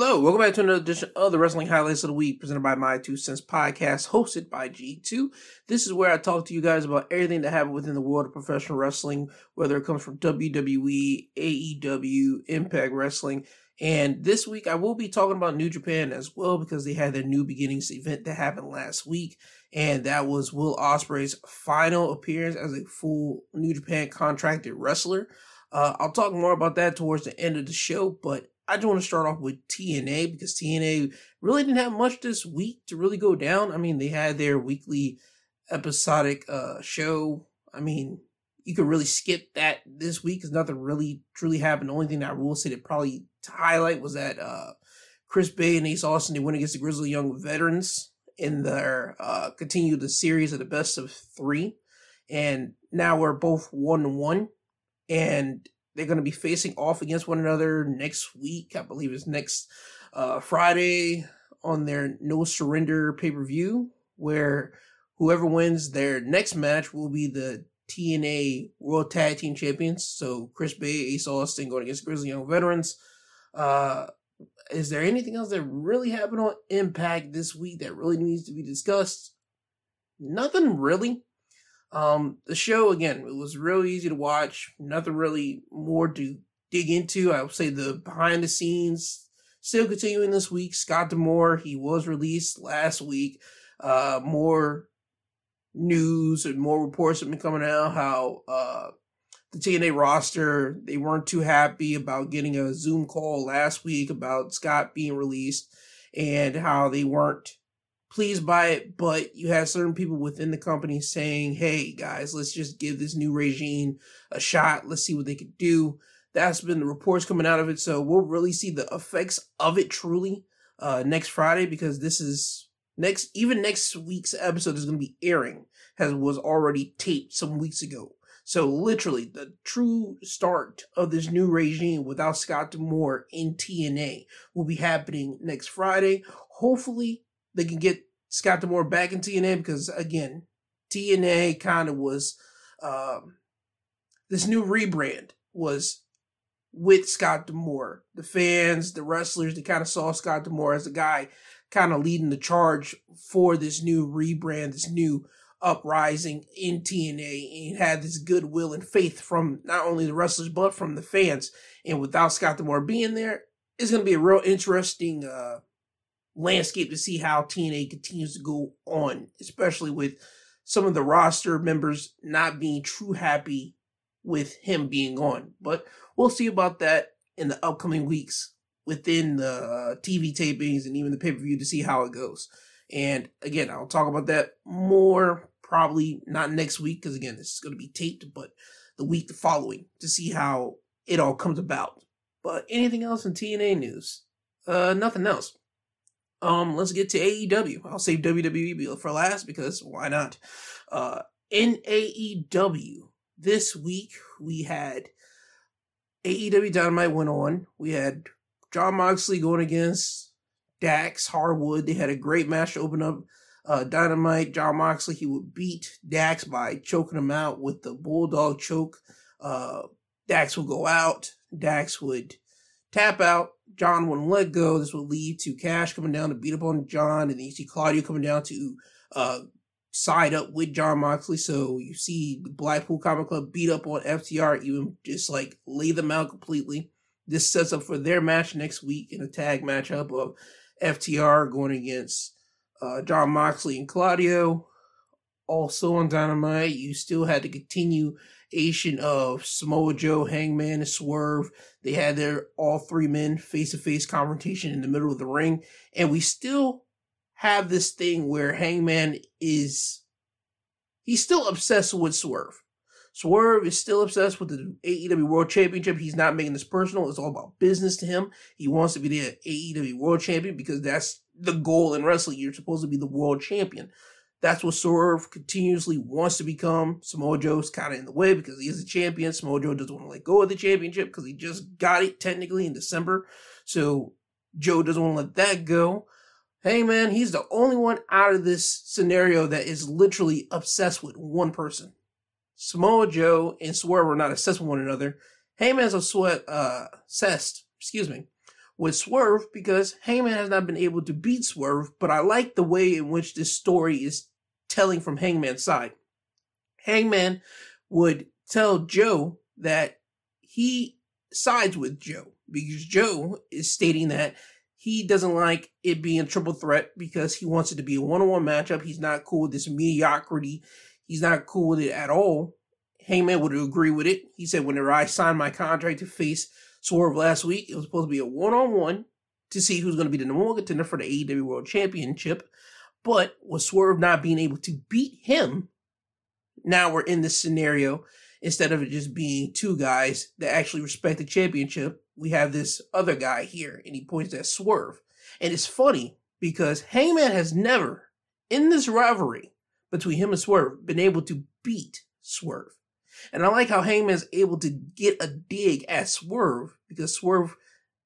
Hello, welcome back to another edition of the Wrestling Highlights of the Week, presented by My Two Cents Podcast, hosted by G2. This is where I talk to you guys about everything that happened within the world of professional wrestling, whether it comes from WWE, AEW, Impact Wrestling. And this week I will be talking about New Japan as well because they had their New Beginnings event that happened last week, and that was Will Ospreay's final appearance as a full New Japan contracted wrestler. Uh, I'll talk more about that towards the end of the show, but I just want to start off with TNA because TNA really didn't have much this week to really go down. I mean, they had their weekly episodic uh, show. I mean, you could really skip that this week because nothing really truly happened. The only thing that I will say that probably to highlight was that uh, Chris Bey and Ace Austin they went against the Grizzly Young Veterans in their uh, continue the series of the best of three, and now we're both one one, and they're going to be facing off against one another next week. I believe it's next uh, Friday on their No Surrender pay per view, where whoever wins their next match will be the TNA World Tag Team Champions. So Chris Bey, Ace Austin going against Grizzly Young Veterans. Uh, is there anything else that really happened on Impact this week that really needs to be discussed? Nothing really. Um, the show again, it was real easy to watch. Nothing really more to dig into. I would say the behind the scenes still continuing this week. Scott D'Amore, he was released last week. Uh, more news and more reports have been coming out how uh the TNA roster they weren't too happy about getting a Zoom call last week about Scott being released and how they weren't pleased by it, but you had certain people within the company saying, hey guys, let's just give this new regime a shot. Let's see what they could do. That's been the reports coming out of it. So we'll really see the effects of it truly uh, next Friday because this is next, even next week's episode is going to be airing, as was already taped some weeks ago. So literally, the true start of this new regime without Scott D'Amore in TNA will be happening next Friday. Hopefully, they can get Scott D'Amore back in TNA because again, TNA kind of was um, this new rebrand was with Scott D'Amore. The fans, the wrestlers, they kind of saw Scott D'Amore as a guy kind of leading the charge for this new rebrand, this new uprising in TNA, and had this goodwill and faith from not only the wrestlers but from the fans. And without Scott D'Amore being there, it's going to be a real interesting uh, landscape to see how TNA continues to go on, especially with some of the roster members not being true happy with him being gone. But we'll see about that in the upcoming weeks within the uh, TV tapings and even the pay per view to see how it goes. And again, I'll talk about that more probably not next week because again, this is going to be taped, but the week the following to see how it all comes about. But anything else in TNA news? Uh, nothing else. Um, let's get to AEW. I'll save WWE for last because why not? Uh, in AEW this week we had AEW Dynamite went on. We had Jon Moxley going against Dax Harwood. They had a great match to open up uh, Dynamite. Jon Moxley he would beat Dax by choking him out with the bulldog choke. Uh, Dax would go out. Dax would tap out. John wouldn't let go. This would lead to Cash coming down to beat up on John, and then you see Claudio coming down to uh, side up with Jon Moxley. So you see the Blackpool Combat Club beat up on FTR, even just like lay them out completely. This sets up for their match next week in a tag matchup of FTR going against uh, Jon Moxley and Claudio. Also on Dynamite, you still had to continue Asian of Samoa Joe, Hangman, and Swerve. They had their all three men face to face confrontation in the middle of the ring. And we still have this thing where Hangman is, he's still obsessed with Swerve. Swerve is still obsessed with the AEW World Championship. He's not making this personal. It's all about business to him. He wants to be the AEW World Champion because that's the goal in wrestling. You're supposed to be the world champion. That's what Swerve continuously wants to become. Samoa Joe's kind of in the way because he is a champion. Samoa Joe doesn't want to let go of the championship because he just got it technically in December. So Joe doesn't want to let that go. Hey man, he's the only one out of this scenario that is literally obsessed with one person. Samoa Joe and Swerve are not obsessed with one another. Hangman's a sweat uh obsessed, excuse me, with Swerve because Hangman has not been able to beat Swerve, but I like the way in which this story is telling from Hangman's side. Hangman would tell Joe that he sides with Joe because Joe is stating that he doesn't like it being a triple threat because he wants it to be a one-on-one matchup. He's not cool with this mediocrity. He's not cool with it at all. Hangman would agree with it. He said, whenever I signed my contract to face Swerve last week, it was supposed to be a one-on-one to see who's going to be the number one contender for the AEW World Championship. But with Swerve not being able to beat him, now we're in this scenario. Instead of it just being two guys that actually respect the championship, we have this other guy here, and he points at Swerve. And it's funny because Hangman has never, in this rivalry between him and Swerve, been able to beat Swerve. And I like how Hangman's able to get a dig at Swerve because Swerve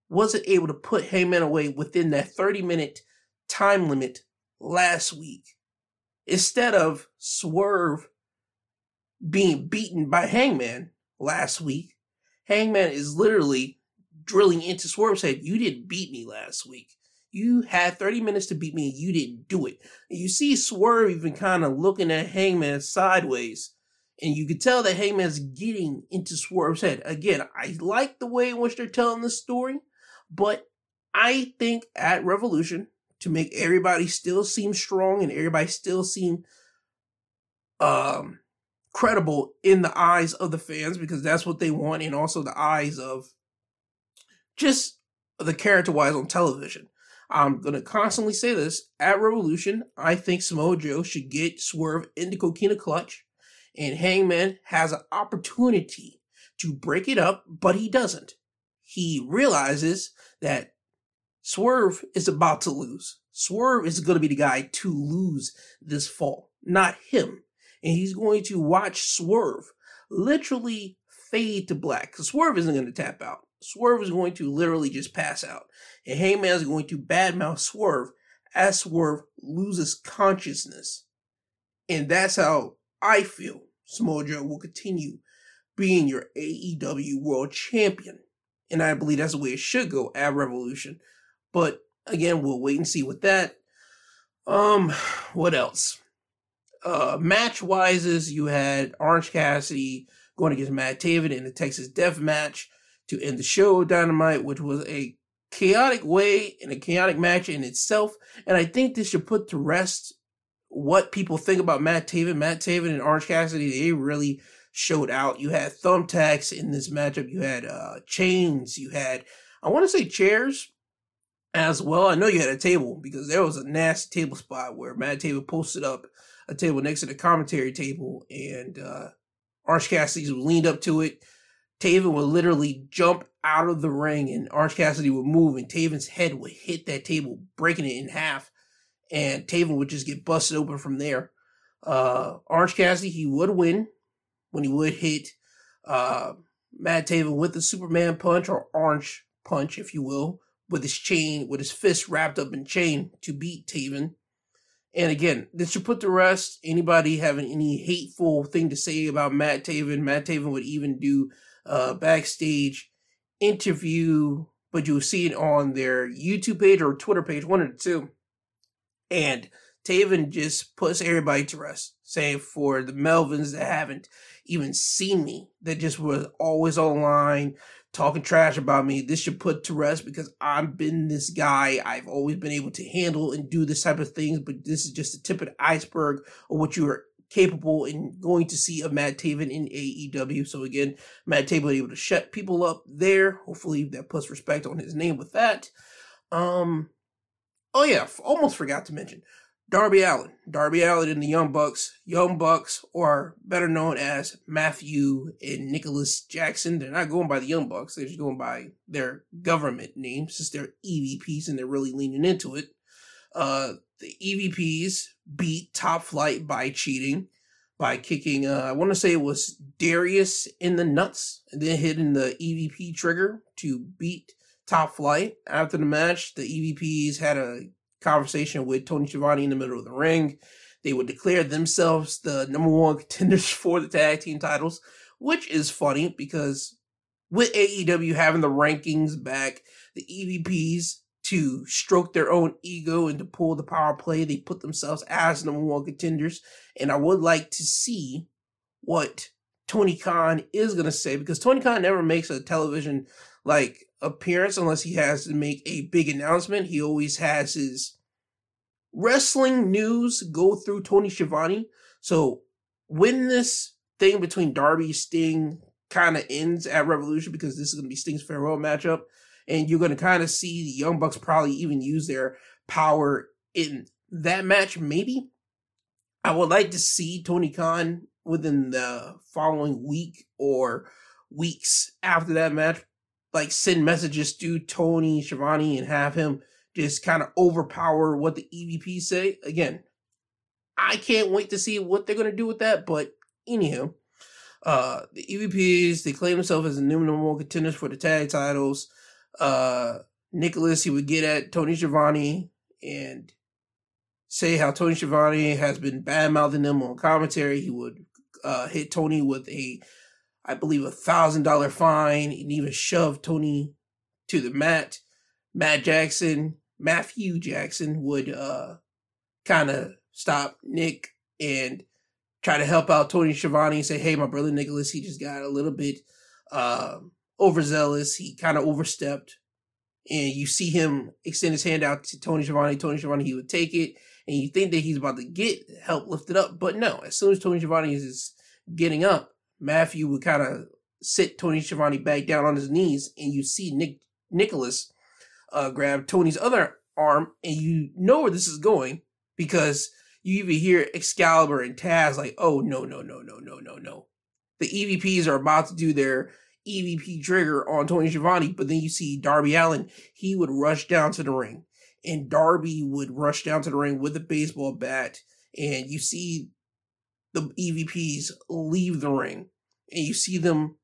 wasn't able to put Hangman away within that 30 minute time limit last week. Instead of Swerve being beaten by Hangman last week, Hangman is literally drilling into Swerve's head. You didn't beat me last week. You had 30 minutes to beat me and you didn't do it. And you see Swerve even kind of looking at Hangman sideways. And you can tell that Hangman's getting into Swerve's head. Again, I like the way in which they're telling the story, but I think at Revolution, to make everybody still seem strong and everybody still seem um credible in the eyes of the fans because that's what they want and also the eyes of just the character wise on television. I'm going to constantly say this at Revolution. I think Samoa Joe should get Swerve into Coquina Clutch, and Hangman has an opportunity to break it up, but he doesn't. He realizes that Swerve is about to lose. Swerve is going to be the guy to lose this fall, not him. And he's going to watch Swerve literally fade to black because Swerve isn't going to tap out. Swerve is going to literally just pass out. And Hangman is going to badmouth Swerve as Swerve loses consciousness. And that's how I feel Samoa Joe will continue being your AEW World Champion. And I believe that's the way it should go at Revolution. But again, we'll wait and see with that. Um, what else? Uh, match wises, you had Orange Cassidy going against Matt Taven in the Texas Death Match to end the show Dynamite, which was a chaotic way and a chaotic match in itself. And I think this should put to rest what people think about Matt Taven. Matt Taven and Orange Cassidy, they really showed out. You had thumbtacks in this matchup. You had uh, chains. You had, I want to say chairs as well. I know you had a table because there was a nasty table spot where Matt Taven posted up a table next to the commentary table and uh, Orange Cassidy leaned up to it Taven would literally jump out of the ring and Orange Cassidy would move and Taven's head would hit that table, breaking it in half. And Taven would just get busted open from there. Uh, Orange Cassidy, he would win when he would hit uh, Matt Taven with the Superman punch or orange punch, if you will, with his chain, with his fist wrapped up in chain to beat Taven. And again, this should put to rest anybody having any hateful thing to say about Matt Taven. Matt Taven would even do a backstage interview, but you'll see it on their YouTube page or Twitter page, one of the two. And Taven just puts everybody to rest, save for the Melvins that haven't even seen me, that just was always online talking trash about me, this should put to rest because I've been this guy. I've always been able to handle and do this type of things, but this is just the tip of the iceberg of what you are capable in going to see a Matt Taven in AEW. So again, Matt Taven able to shut people up there. Hopefully that puts respect on his name with that. Um, oh yeah, almost forgot to mention Darby Allin. Darby Allin and the Young Bucks. Young Bucks, or better known as Matthew and Nicholas Jackson. They're not going by the Young Bucks. They're just going by their government names since they're EVPs and they're really leaning into it. Uh, the EVPs beat Top Flight by cheating, by kicking, uh, I want to say it was Darius in the nuts, and then hitting the EVP trigger to beat Top Flight. After the match, the EVPs had a conversation with Tony Schiavone in the middle of the ring. They would declare themselves the number one contenders for the tag team titles, which is funny because with AEW having the rankings back, the EVPs to stroke their own ego and to pull the power play, they put themselves as number one contenders. And I would like to see what Tony Khan is going to say because Tony Khan never makes a television like appearance unless he has to make a big announcement. He always has his wrestling news go through Tony Schiavone. So when this thing between Darby Sting kind of ends at Revolution because this is going to be Sting's farewell matchup, and you're going to kind of see the Young Bucks probably even use their power in that match. Maybe I would like to see Tony Khan within the following week or weeks after that match, like send messages to Tony Schiavone and have him just kind of overpower what the EVP say. Again, I can't wait to see what they're gonna do with that. But anyhow, uh, the EVPs they claim themselves as the number one contenders for the tag titles. Uh, Nicholas he would get at Tony Schiavone and say how Tony Schiavone has been bad mouthing them on commentary. He would uh, hit Tony with a, I believe, a thousand dollar fine and even shove Tony to the mat. Matt Jackson Matthew Jackson would uh, kind of stop Nick and try to help out Tony Schiavone and say, hey, my brother Nicholas, he just got a little bit uh, overzealous. He kind of overstepped. And you see him extend his hand out to Tony Schiavone. Tony Schiavone, he would take it. And you think that he's about to get help lifted up. But no, as soon as Tony Schiavone is getting up, Matthew would kind of sit Tony Schiavone back down on his knees. And you see Nick Nicholas uh, grab Tony's other arm, and you know where this is going because you even hear Excalibur and Taz like, "Oh no, no, no, no, no, no, no." The EVPs are about to do their EVP trigger on Tony Schiavone, but then you see Darby Allin. He would rush down to the ring, and Darby would rush down to the ring with a baseball bat, and you see the EVPs leave the ring, and you see them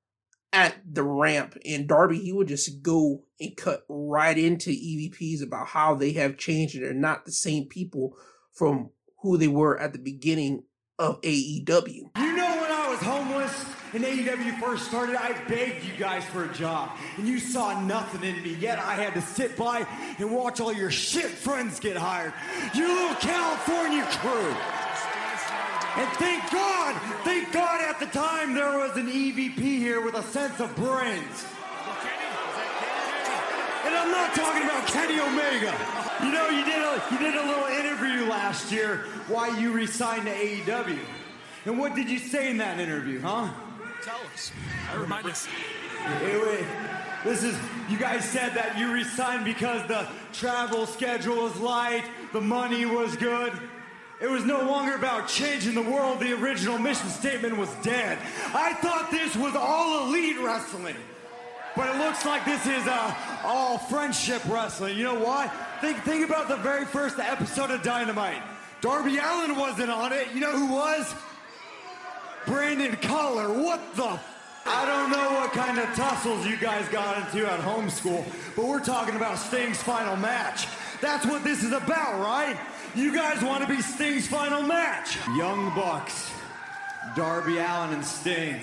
at the ramp and Darby, he would just go and cut right into EVPs about how they have changed and they're not the same people from who they were at the beginning of AEW. You know when I was homeless and AEW first started, I begged you guys for a job and you saw nothing in me. Yet I had to sit by and watch all your shit friends get hired. You little California crew. And thank God, thank God at the time there was an EVP here with a sense of brains. And I'm not talking about Kenny Omega. You know, you did a, you did a little interview last year why you resigned to AEW. And what did you say in that interview, huh? Tell us. Remind us. Wait, wait. This is, you guys said that you resigned because the travel schedule was light, the money was good. It was no longer about changing the world. The original mission statement was dead. I thought this was all elite wrestling. But it looks like this is uh, all friendship wrestling. You know why? Think, think about the very first episode of Dynamite. Darby Allin wasn't on it. You know who was? Brandon Cutler. What the? I don't know what kind of tussles you guys got into at home school, but we're talking about Sting's final match. That's what this is about, right? You guys want to be Sting's final match. Young Bucks, Darby Allin and Sting,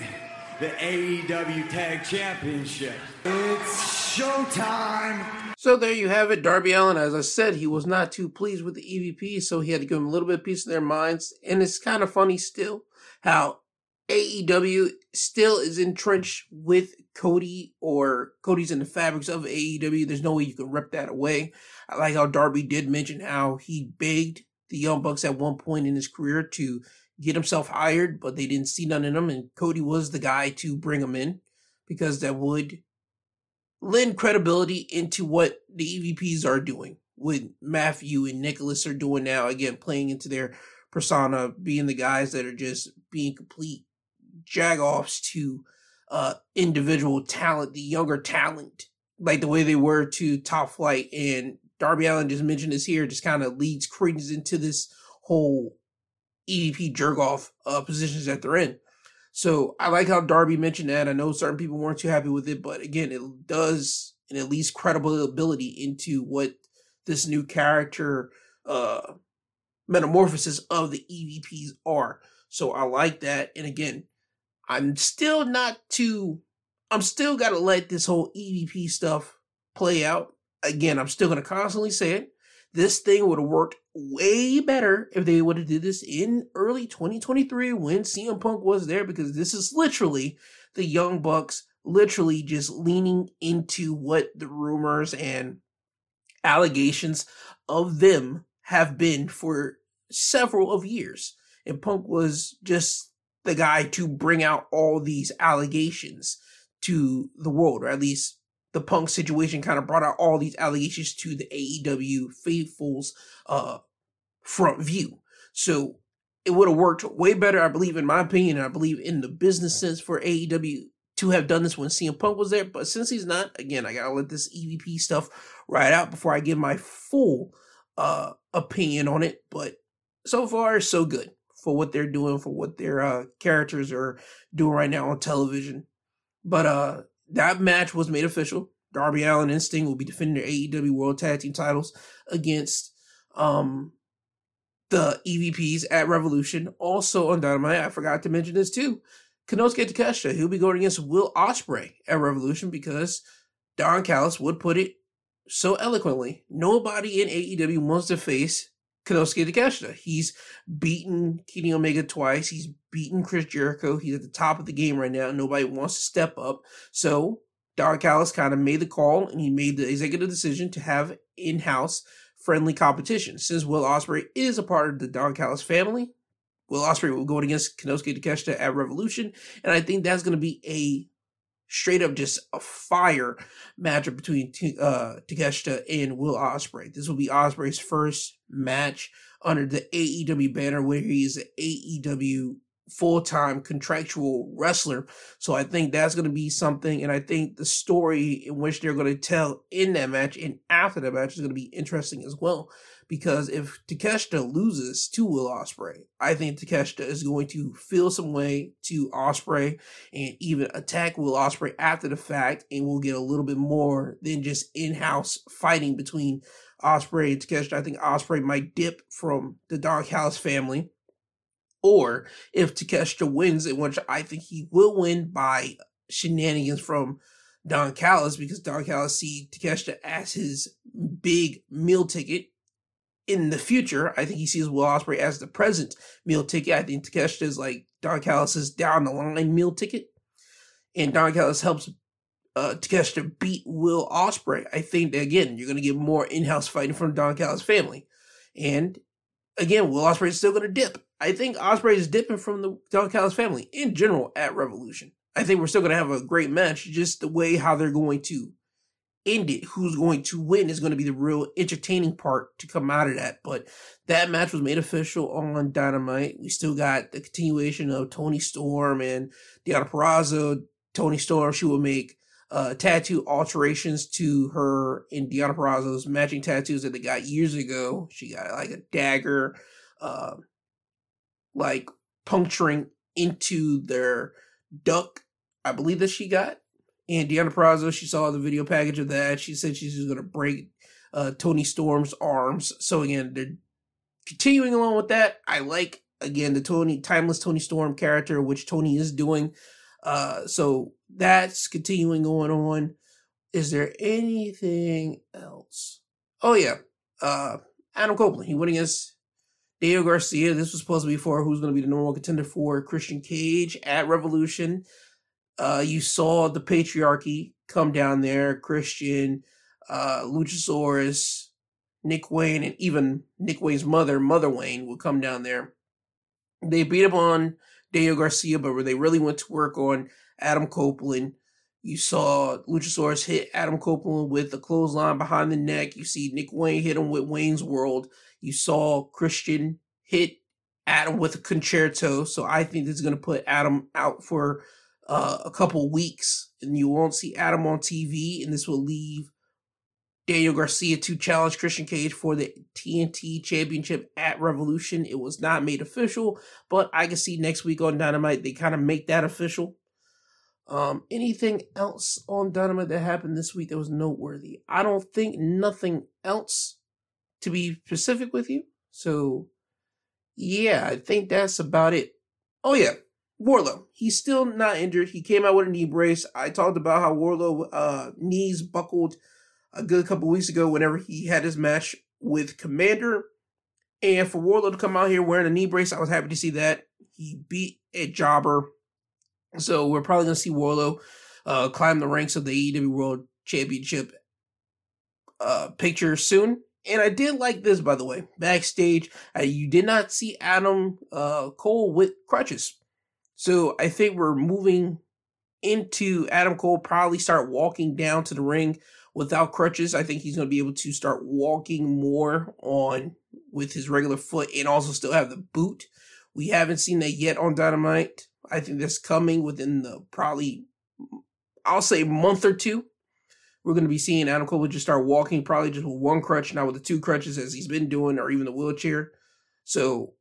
the AEW Tag Championship. It's showtime. So there you have it. Darby Allin. as I said, he was not too pleased with the EVP, so he had to give him a little bit of peace in their minds. And it's kind of funny still how AEW still is entrenched with Cody or Cody's in the fabrics of AEW. There's no way you can rip that away. I like how Darby did mention how he begged the Young Bucks at one point in his career to get himself hired, but they didn't see none in him, and Cody was the guy to bring him in because that would lend credibility into what the EVPs are doing. What Matthew and Nicholas are doing now, again, playing into their persona, being the guys that are just being complete jagoffs to uh, individual talent, the younger talent, like the way they were to Top Flight. And Darby Allin just mentioned this here, just kind of leads credence into this whole EVP jerk off uh, positions that they're in. So I like how Darby mentioned that. I know certain people weren't too happy with it, but again, it does and at least credibility into what this new character uh metamorphosis of the EVPs are. So I like that. And again, I'm still not too I'm still got to let this whole EVP stuff play out. Again, I'm still going to constantly say it. This thing would have worked way better if they would have did this in early 2023 when CM Punk was there because this is literally the Young Bucks literally just leaning into what the rumors and allegations of them have been for several of years. And Punk was just the guy to bring out all these allegations to the world, or at least the Punk situation kind of brought out all these allegations to the AEW faithfuls uh front view. So it would have worked way better, I believe, in my opinion, and I believe in the business sense for AEW to have done this when CM Punk was there. But since he's not, again, I gotta let this EVP stuff ride out before I give my full uh opinion on it. But so far, so good for what they're doing, for what their uh characters are doing right now on television. But uh that match was made official. Darby Allin and Sting will be defending their AEW World Tag Team titles against um the EVPs at Revolution. Also on Dynamite, I forgot to mention this too. Konosuke Takeshita, he'll be going against Will Ospreay at Revolution because Don Callis would put it so eloquently. Nobody in AEW wants to face Konosuke Takeshita. He's beaten Kenny Omega twice. He's beaten Chris Jericho. He's at the top of the game right now. Nobody wants to step up. So Don Callis kind of made the call and he made the executive decision to have in-house friendly competition. Since Will Ospreay is a part of the Don Callis family, Will Ospreay will go against Konosuke Takeshita at Revolution, and I think that's going to be a straight up just a fire matchup between uh, Takeshita and Will Ospreay. This will be Ospreay's first match under the AEW banner, where he is an AEW full time contractual wrestler. So I think that's going to be something, and I think the story in which they're going to tell in that match and after that match is going to be interesting as well because if Takeshita loses to Will Ospreay, I think Takeshita is going to feel some way to Ospreay and even attack Will Ospreay after the fact, and we'll get a little bit more than just in-house fighting between Ospreay and Takeshita. I think Ospreay might dip from the Callis family. Or if Takeshita wins, in which I think he will win by shenanigans from Don Callis, because Don Callis see Takeshita as his big meal ticket in the future, I think he sees Will Ospreay as the present meal ticket. I think Takeshita is like Don Callis's down the line meal ticket, and Don Callis helps uh, Takeshita beat Will Ospreay. I think that again, you're going to get more in-house fighting from Don Callis family, and again, Will Ospreay is still going to dip. I think Ospreay is dipping from the Don Callis family in general at Revolution. I think we're still going to have a great match, just the way how they're going to end it, who's going to win is going to be the real entertaining part to come out of that. But that match was made official on Dynamite. We still got the continuation of Toni Storm and Deonna Purrazzo. Toni Storm, she will make uh, tattoo alterations to her in Deonna Purrazzo's matching tattoos that they got years ago. She got like a dagger, uh, like puncturing into their duck, I believe that she got. And Deonna Purrazzo, she saw the video package of that. She said she's going to break uh, Toni Storm's arms. So again, they're continuing along with that. I like again the Toni timeless Toni Storm character, which Toni is doing. Uh, so that's continuing going on. Is there anything else? Oh yeah, uh, Adam Copeland. He went against Diego Garcia. This was supposed to be for who's going to be the normal contender for Christian Cage at Revolution. Uh, you saw the patriarchy come down there, Christian, uh, Luchasaurus, Nick Wayne, and even Nick Wayne's mother, Mother Wayne, would come down there. They beat up on Daniel Garcia, but where they really went to work on Adam Copeland. You saw Luchasaurus hit Adam Copeland with a clothesline behind the neck. You see Nick Wayne hit him with Wayne's World. You saw Christian hit Adam with a Con-Chair-To. So I think this is going to put Adam out for uh, a couple weeks, and you won't see Adam on TV, and this will leave Daniel Garcia to challenge Christian Cage for the TNT Championship at Revolution. It was not made official, but I can see next week on Dynamite they kind of make that official. Um, anything else on Dynamite that happened this week that was noteworthy? I don't think nothing else to be specific with you. So, yeah, I think that's about it. Oh yeah, Wardlow. He's still not injured. He came out with a knee brace. I talked about how Wardlow uh, knees buckled a good couple weeks ago whenever he had his match with Commander. And for Wardlow to come out here wearing a knee brace, I was happy to see that. He beat a jobber. So we're probably going to see Wardlow uh, climb the ranks of the AEW World Championship uh, picture soon. And I did like this, by the way. Backstage, uh, you did not see Adam uh, Cole with crutches. So I think we're moving into Adam Cole probably start walking down to the ring without crutches. I think he's going to be able to start walking more on with his regular foot and also still have the boot. We haven't seen that yet on Dynamite. I think that's coming within the probably, I'll say, month or two. We're going to be seeing Adam Cole just start walking, probably just with one crutch, not with the two crutches as he's been doing, or even the wheelchair. So,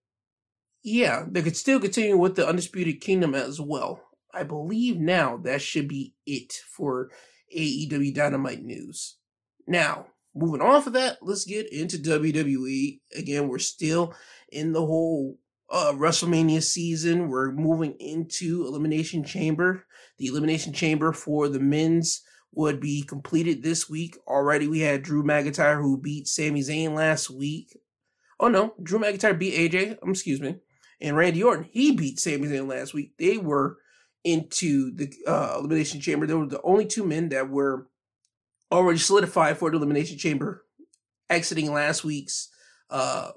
yeah, they could still continue with the Undisputed Kingdom as well. I believe now that should be it for AEW Dynamite news. Now, moving off of that, let's get into WWE. Again, we're still in the whole uh, WrestleMania season. We're moving into Elimination Chamber. The Elimination Chamber for the men's would be completed this week. Already, we had Drew McIntyre who beat Sami Zayn last week. Oh no, Drew McIntyre beat AJ. Um, excuse me, and Randy Orton he beat Sami Zayn last week. They were into the uh, elimination chamber. They were the only two men that were already solidified for the elimination chamber, exiting last week's uh,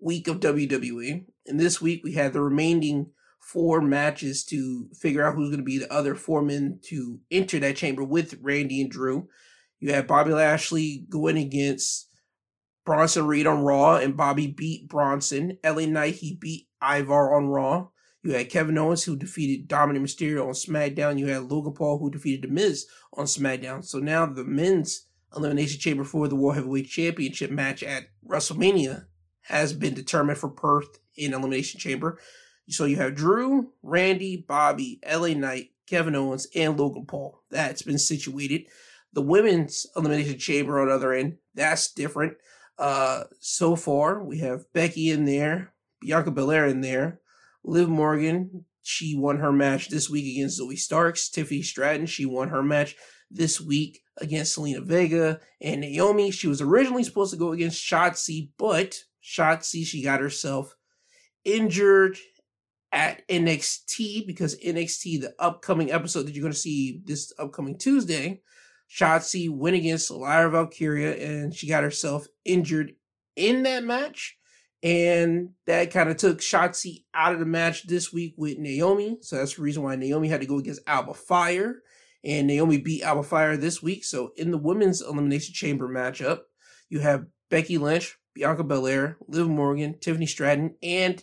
week of WWE. And this week we had the remaining four matches to figure out who's going to be the other four men to enter that chamber with Randy and Drew. You had Bobby Lashley going against Bronson Reed on Raw, and Bobby beat Bronson. LA Knight, he beat Ivar on Raw. You had Kevin Owens, who defeated Dominik Mysterio on SmackDown. You had Logan Paul, who defeated The Miz on SmackDown. So now the men's Elimination Chamber for the World Heavyweight Championship match at WrestleMania has been determined for Perth in Elimination Chamber. So you have Drew, Randy, Bobby, LA Knight, Kevin Owens, and Logan Paul. That's been situated. The women's elimination chamber on the other end, that's different. Uh, so far, we have Becky in there, Bianca Belair in there, Liv Morgan. She won her match this week against Zoey Starks. Tiffany Stratton, she won her match this week against Zelina Vega and Naomi. She was originally supposed to go against Shotzi, but Shotzi, she got herself injured at NXT because NXT, the upcoming episode that you're going to see this upcoming Tuesday, Shotzi went against Lyra Valkyria and she got herself injured in that match. And that kind of took Shotzi out of the match this week with Naomi. So that's the reason why Naomi had to go against Alba Fyre. And Naomi beat Alba Fyre this week. So in the women's Elimination Chamber matchup, you have Becky Lynch, Bianca Belair, Liv Morgan, Tiffany Stratton, and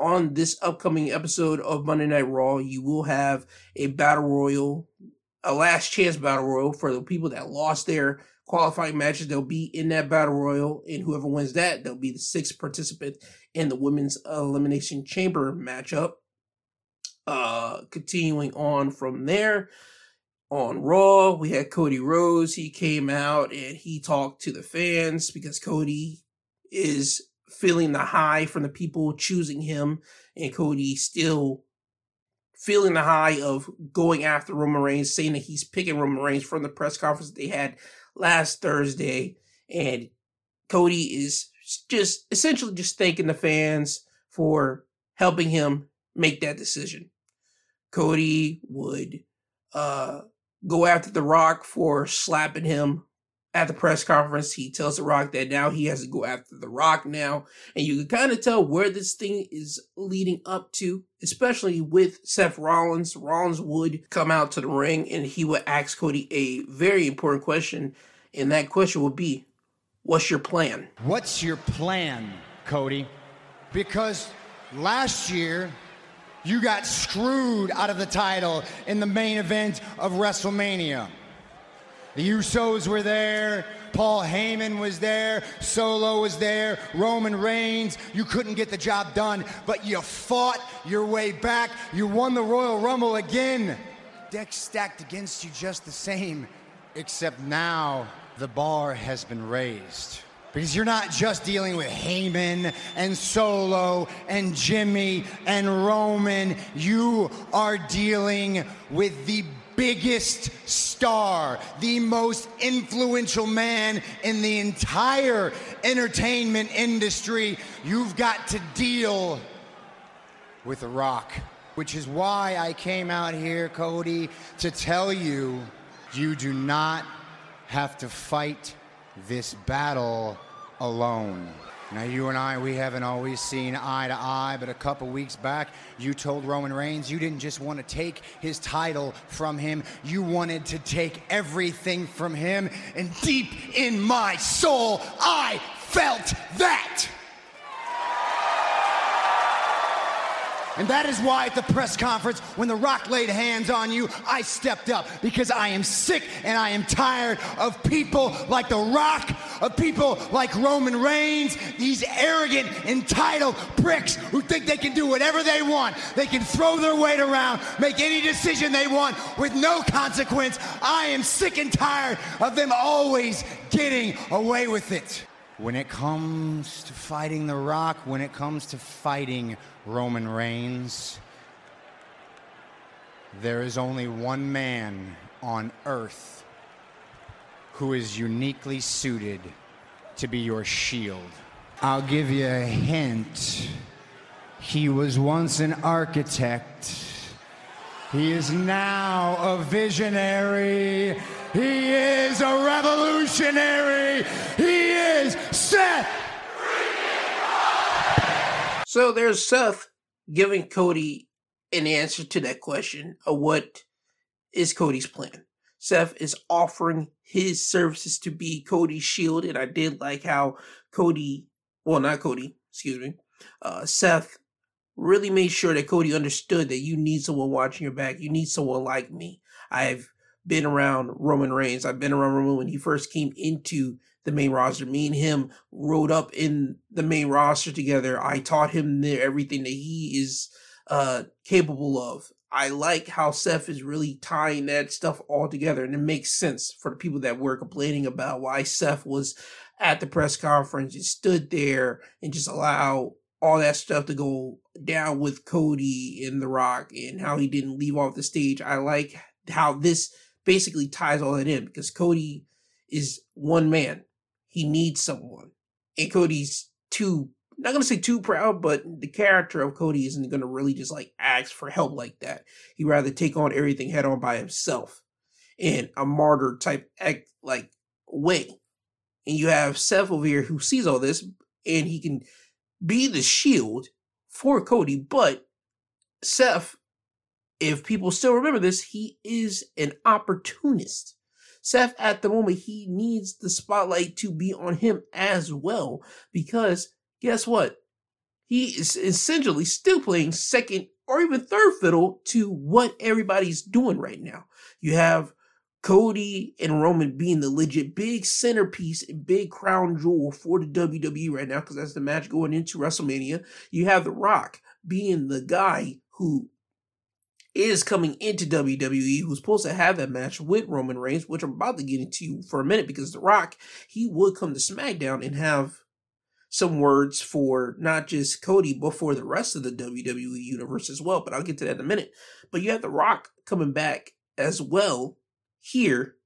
on this upcoming episode of Monday Night Raw, you will have a battle royal, a last chance battle royal for the people that lost their qualifying matches. They'll be in that battle royal, and whoever wins that, they'll be the sixth participant in the women's elimination chamber matchup. Uh, continuing on from there, on Raw, we had Cody Rhodes. He came out and he talked to the fans because Cody is feeling the high from the people choosing him, and Cody still feeling the high of going after Roman Reigns, saying that he's picking Roman Reigns from the press conference they had last Thursday. And Cody is just essentially just thanking the fans for helping him make that decision. Cody would uh, go after The Rock for slapping him at the press conference, he tells The Rock that now he has to go after The Rock now. And you can kind of tell where this thing is leading up to, especially with Seth Rollins. Rollins would come out to the ring and he would ask Cody a very important question. And that question would be, What's your plan? What's your plan, Cody? Because last year, you got screwed out of the title in the main event of WrestleMania. The Usos were there. Paul Heyman was there. Solo was there. Roman Reigns. You couldn't get the job done, but you fought your way back. You won the Royal Rumble again. Deck stacked against you just the same, except now the bar has been raised. Because you're not just dealing with Heyman and Solo and Jimmy and Roman. You are dealing with the biggest star, the most influential man in the entire entertainment industry. You've got to deal with The Rock, which is why I came out here, Cody, to tell you you do not have to fight this battle alone. Now, you and I, we haven't always seen eye to eye, but a couple weeks back, you told Roman Reigns you didn't just want to take his title from him, you wanted to take everything from him. And deep in my soul, I felt that. And that is why at the press conference, when The Rock laid hands on you, I stepped up because I am sick and I am tired of people like The Rock, of people like Roman Reigns, these arrogant, entitled pricks who think they can do whatever they want. They can throw their weight around, make any decision they want with no consequence. I am sick and tired of them always getting away with it. When it comes to fighting The Rock, when it comes to fighting Roman Reigns, there is only one man on earth who is uniquely suited to be your shield. I'll give you a hint. He was once an architect. He is now a visionary. He is a revolutionary. He is Seth. So there's Seth giving Cody an answer to that question of what is Cody's plan. Seth is offering his services to be Cody's shield, and I did like how Cody, well, not Cody, excuse me, uh, Seth really made sure that Cody understood that you need someone watching your back. You need someone like me. I've been around Roman Reigns. I've been around Roman when he first came into the main roster. Me and him rode up in the main roster together. I taught him everything that he is uh, capable of. I like how Seth is really tying that stuff all together, and it makes sense for the people that were complaining about why Seth was at the press conference and stood there and just allow all that stuff to go down with Cody and The Rock and how he didn't leave off the stage. I like how this basically ties all that in because Cody is one man. He needs someone. And Cody's too not gonna say too proud, but the character of Cody isn't gonna really just like ask for help like that. He'd rather take on everything head on by himself in a martyr type act like way. And you have Seth over here who sees all this and he can be the shield for Cody, but Seth, if people still remember this, he is an opportunist. Seth, at the moment, he needs the spotlight to be on him as well because guess what? He is essentially still playing second or even third fiddle to what everybody's doing right now. You have Cody and Roman being the legit big centerpiece and big crown jewel for the WWE right now because that's the match going into WrestleMania. You have The Rock being the guy who is coming into WWE, who's supposed to have that match with Roman Reigns, which I'm about to get into for a minute because The Rock, he would come to SmackDown and have some words for not just Cody, but for the rest of the WWE universe as well. But I'll get to that in a minute. But you have The Rock coming back as well here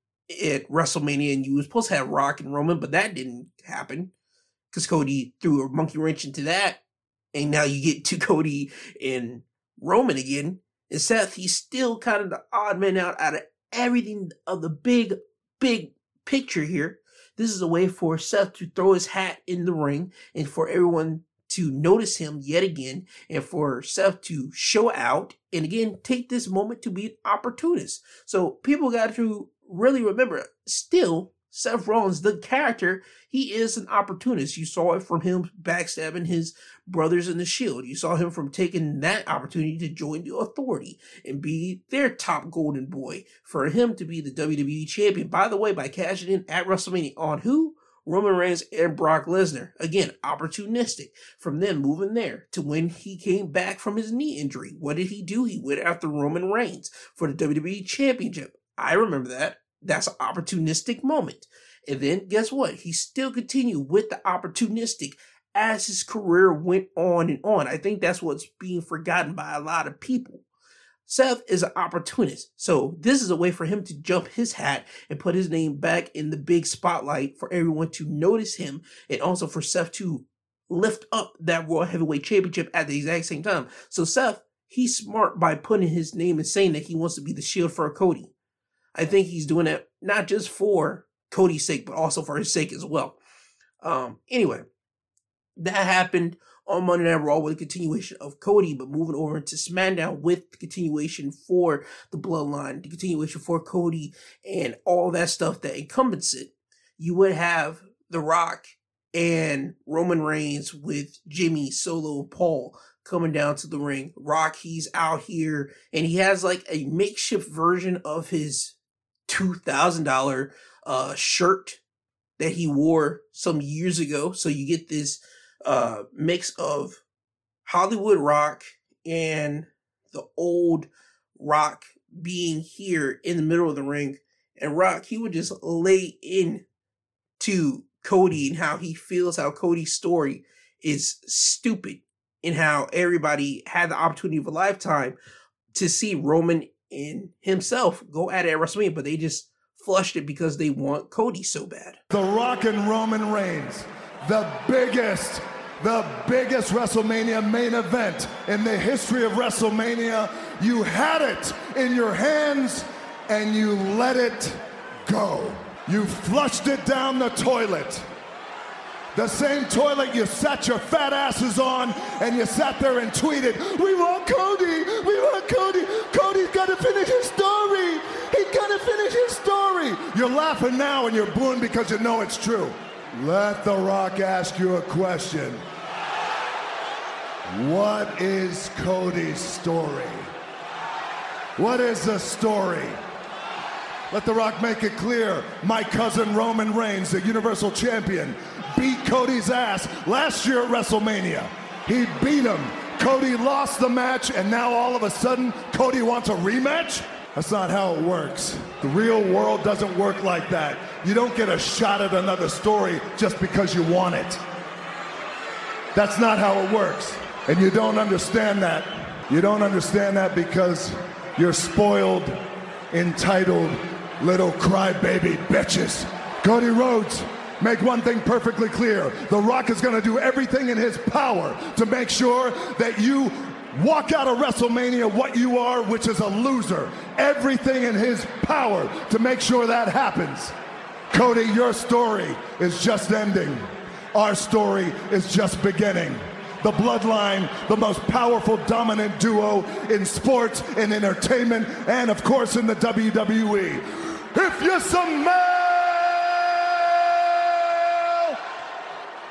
at WrestleMania, and you were supposed to have Rock and Roman, but that didn't happen because Cody threw a monkey wrench into that. And now you get to Cody and Roman again. And Seth, he's still kind of the odd man out out of everything of the big, big picture here. This is a way for Seth to throw his hat in the ring and for everyone to notice him yet again and for Seth to show out and again take this moment to be an opportunist. So people got to really remember still Seth Rollins, the character, he is an opportunist. You saw it from him backstabbing his brothers in the Shield. You saw him from taking that opportunity to join the Authority and be their top golden boy. For him to be the WWE champion, by the way, by cashing in at WrestleMania on who? Roman Reigns and Brock Lesnar. Again, opportunistic. From them moving there to when he came back from his knee injury. What did he do? He went after Roman Reigns for the WWE Championship. I remember that That's an opportunistic moment. And then guess what? He still continued with the opportunistic as his career went on and on. I think that's what's being forgotten by a lot of people. Seth is an opportunist. So this is a way for him to jump his hat and put his name back in the big spotlight for everyone to notice him and also for Seth to lift up that World Heavyweight Championship at the exact same time. So Seth, he's smart by putting his name and saying that he wants to be the shield for Cody. I think he's doing it not just for Cody's sake, but also for his sake as well. Um, anyway, that happened on Monday Night Raw with a continuation of Cody, but moving over into SmackDown with the continuation for the Bloodline, the continuation for Cody, and all that stuff that encompasses it. You would have The Rock and Roman Reigns with Jimmy, Solo, and Paul coming down to the ring. Rock, he's out here and he has like a makeshift version of his $2,000 uh, shirt that he wore some years ago. So you get this uh, mix of Hollywood rock and the old rock being here in the middle of the ring. And Rock, he would just lay in to Cody and how he feels how Cody's story is stupid and how everybody had the opportunity of a lifetime to see Roman and himself go at it at WrestleMania, but they just flushed it because they want Cody so bad. The Rock and Roman Reigns, the biggest, the biggest WrestleMania main event in the history of WrestleMania. You had it in your hands and you let it go. You flushed it down the toilet. The same toilet you sat your fat asses on and you sat there and tweeted, We want Cody! We want Cody! Cody's gotta finish his story! He gotta finish his story! You're laughing now and you're booing because you know it's true. Let The Rock ask you a question. What is Cody's story? What is the story? Let The Rock make it clear. My cousin Roman Reigns, the Universal Champion, beat Cody's ass last year at WrestleMania. He beat him. Cody lost the match, and now all of a sudden, Cody wants a rematch? That's not how it works. The real world doesn't work like that. You don't get a shot at another story just because you want it. That's not how it works. And you don't understand that. You don't understand that because you're spoiled, entitled, little crybaby bitches. Cody Rhodes, make one thing perfectly clear. The Rock is going to do everything in his power to make sure that you walk out of WrestleMania what you are, which is a loser. Everything in his power to make sure that happens. Cody, your story is just ending. Our story is just beginning. The Bloodline, the most powerful, dominant duo in sports and entertainment, and of course in the WWE. If you smell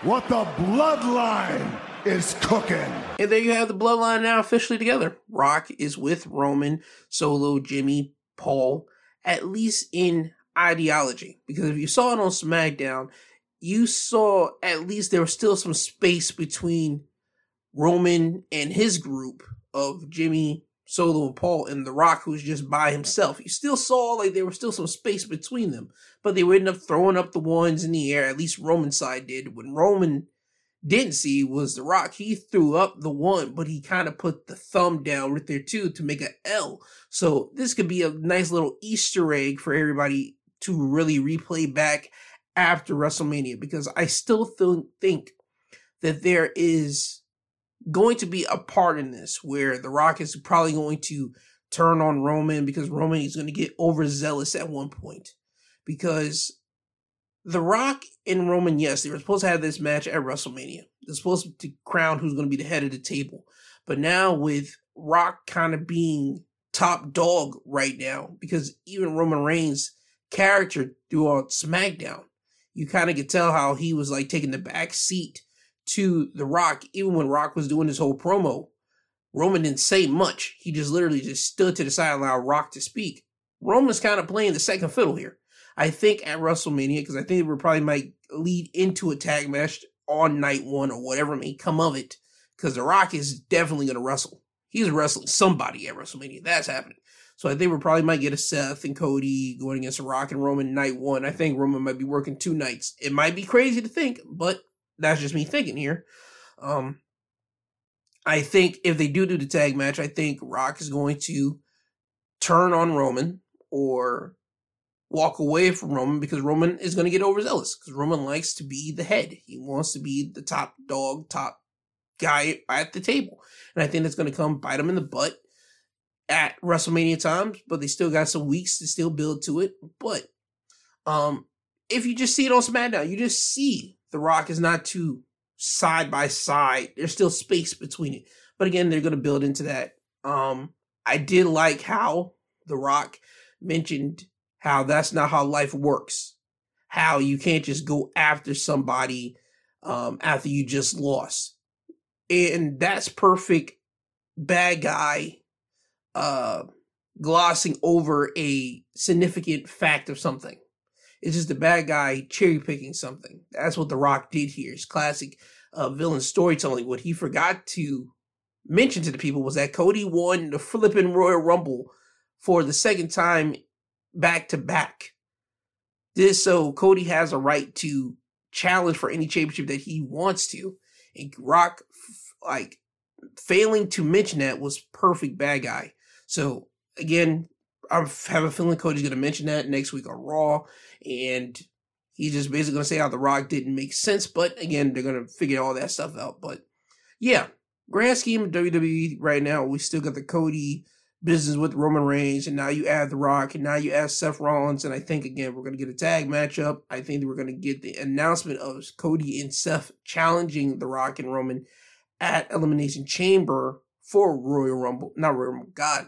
what the Bloodline is cooking. And there you have the bloodline now officially together. Rock is with Roman, Solo, Jimmy, Paul, at least in ideology. Because if you saw it on SmackDown, you saw at least there was still some space between Roman and his group of Jimmy, Solo, and Paul, and The Rock, who's just by himself. You still saw like there was still some space between them, but they would end up throwing up the ones in the air. At least Roman side did. When Roman didn't see was The Rock. He threw up the one, but he kind of put the thumb down right there too to make a L. So this could be a nice little Easter egg for everybody to really replay back after WrestleMania because I still th- think that there is going to be a part in this where The Rock is probably going to turn on Roman because Roman is going to get overzealous at one point because the Rock and Roman, yes, they were supposed to have this match at WrestleMania. They're supposed to crown who's going to be the head of the table. But now with Rock kind of being top dog right now, because even Roman Reigns' character throughout SmackDown, you kind of could tell how he was like taking the back seat to The Rock. Even when Rock was doing his whole promo, Roman didn't say much. He just literally just stood to the side and allowed Rock to speak. Roman's kind of playing the second fiddle here. I think at WrestleMania, because I think we probably might lead into a tag match on night one or whatever may come of it, because The Rock is definitely going to wrestle. He's wrestling somebody at WrestleMania. That's happening. So I think we probably might get a Seth and Cody going against The Rock and Roman night one. I think Roman might be working two nights. It might be crazy to think, but that's just me thinking here. Um, I think if they do do the tag match, I think Rock is going to turn on Roman or walk away from Roman because Roman is going to get overzealous because Roman likes to be the head. He wants to be the top dog, top guy at the table. And I think that's going to come bite him in the butt at WrestleMania times, but they still got some weeks to still build to it. But um if you just see it on SmackDown, you just see The Rock is not too side by side. There's still space between it. But again, they're going to build into that. Um I did like how The Rock mentioned how that's not how life works. How you can't just go after somebody um, after you just lost. And that's perfect bad guy uh, glossing over a significant fact of something. It's just the bad guy cherry picking something. That's what The Rock did here. It's classic uh, villain storytelling. What he forgot to mention to the people was that Cody won the flipping Royal Rumble for the second time back to back. This so Cody has a right to challenge for any championship that he wants to. And Rock, like, failing to mention that was perfect bad guy. So again, I have a feeling Cody's going to mention that next week on Raw, and he's just basically going to say how The Rock didn't make sense. But again, they're going to figure all that stuff out. But yeah, grand scheme of WWE right now, we still got the Cody business with Roman Reigns, and now you add The Rock, and now you add Seth Rollins, and I think again we're going to get a tag matchup. I think we're going to get the announcement of Cody and Seth challenging The Rock and Roman at Elimination Chamber for Royal Rumble, not Royal Rumble, God,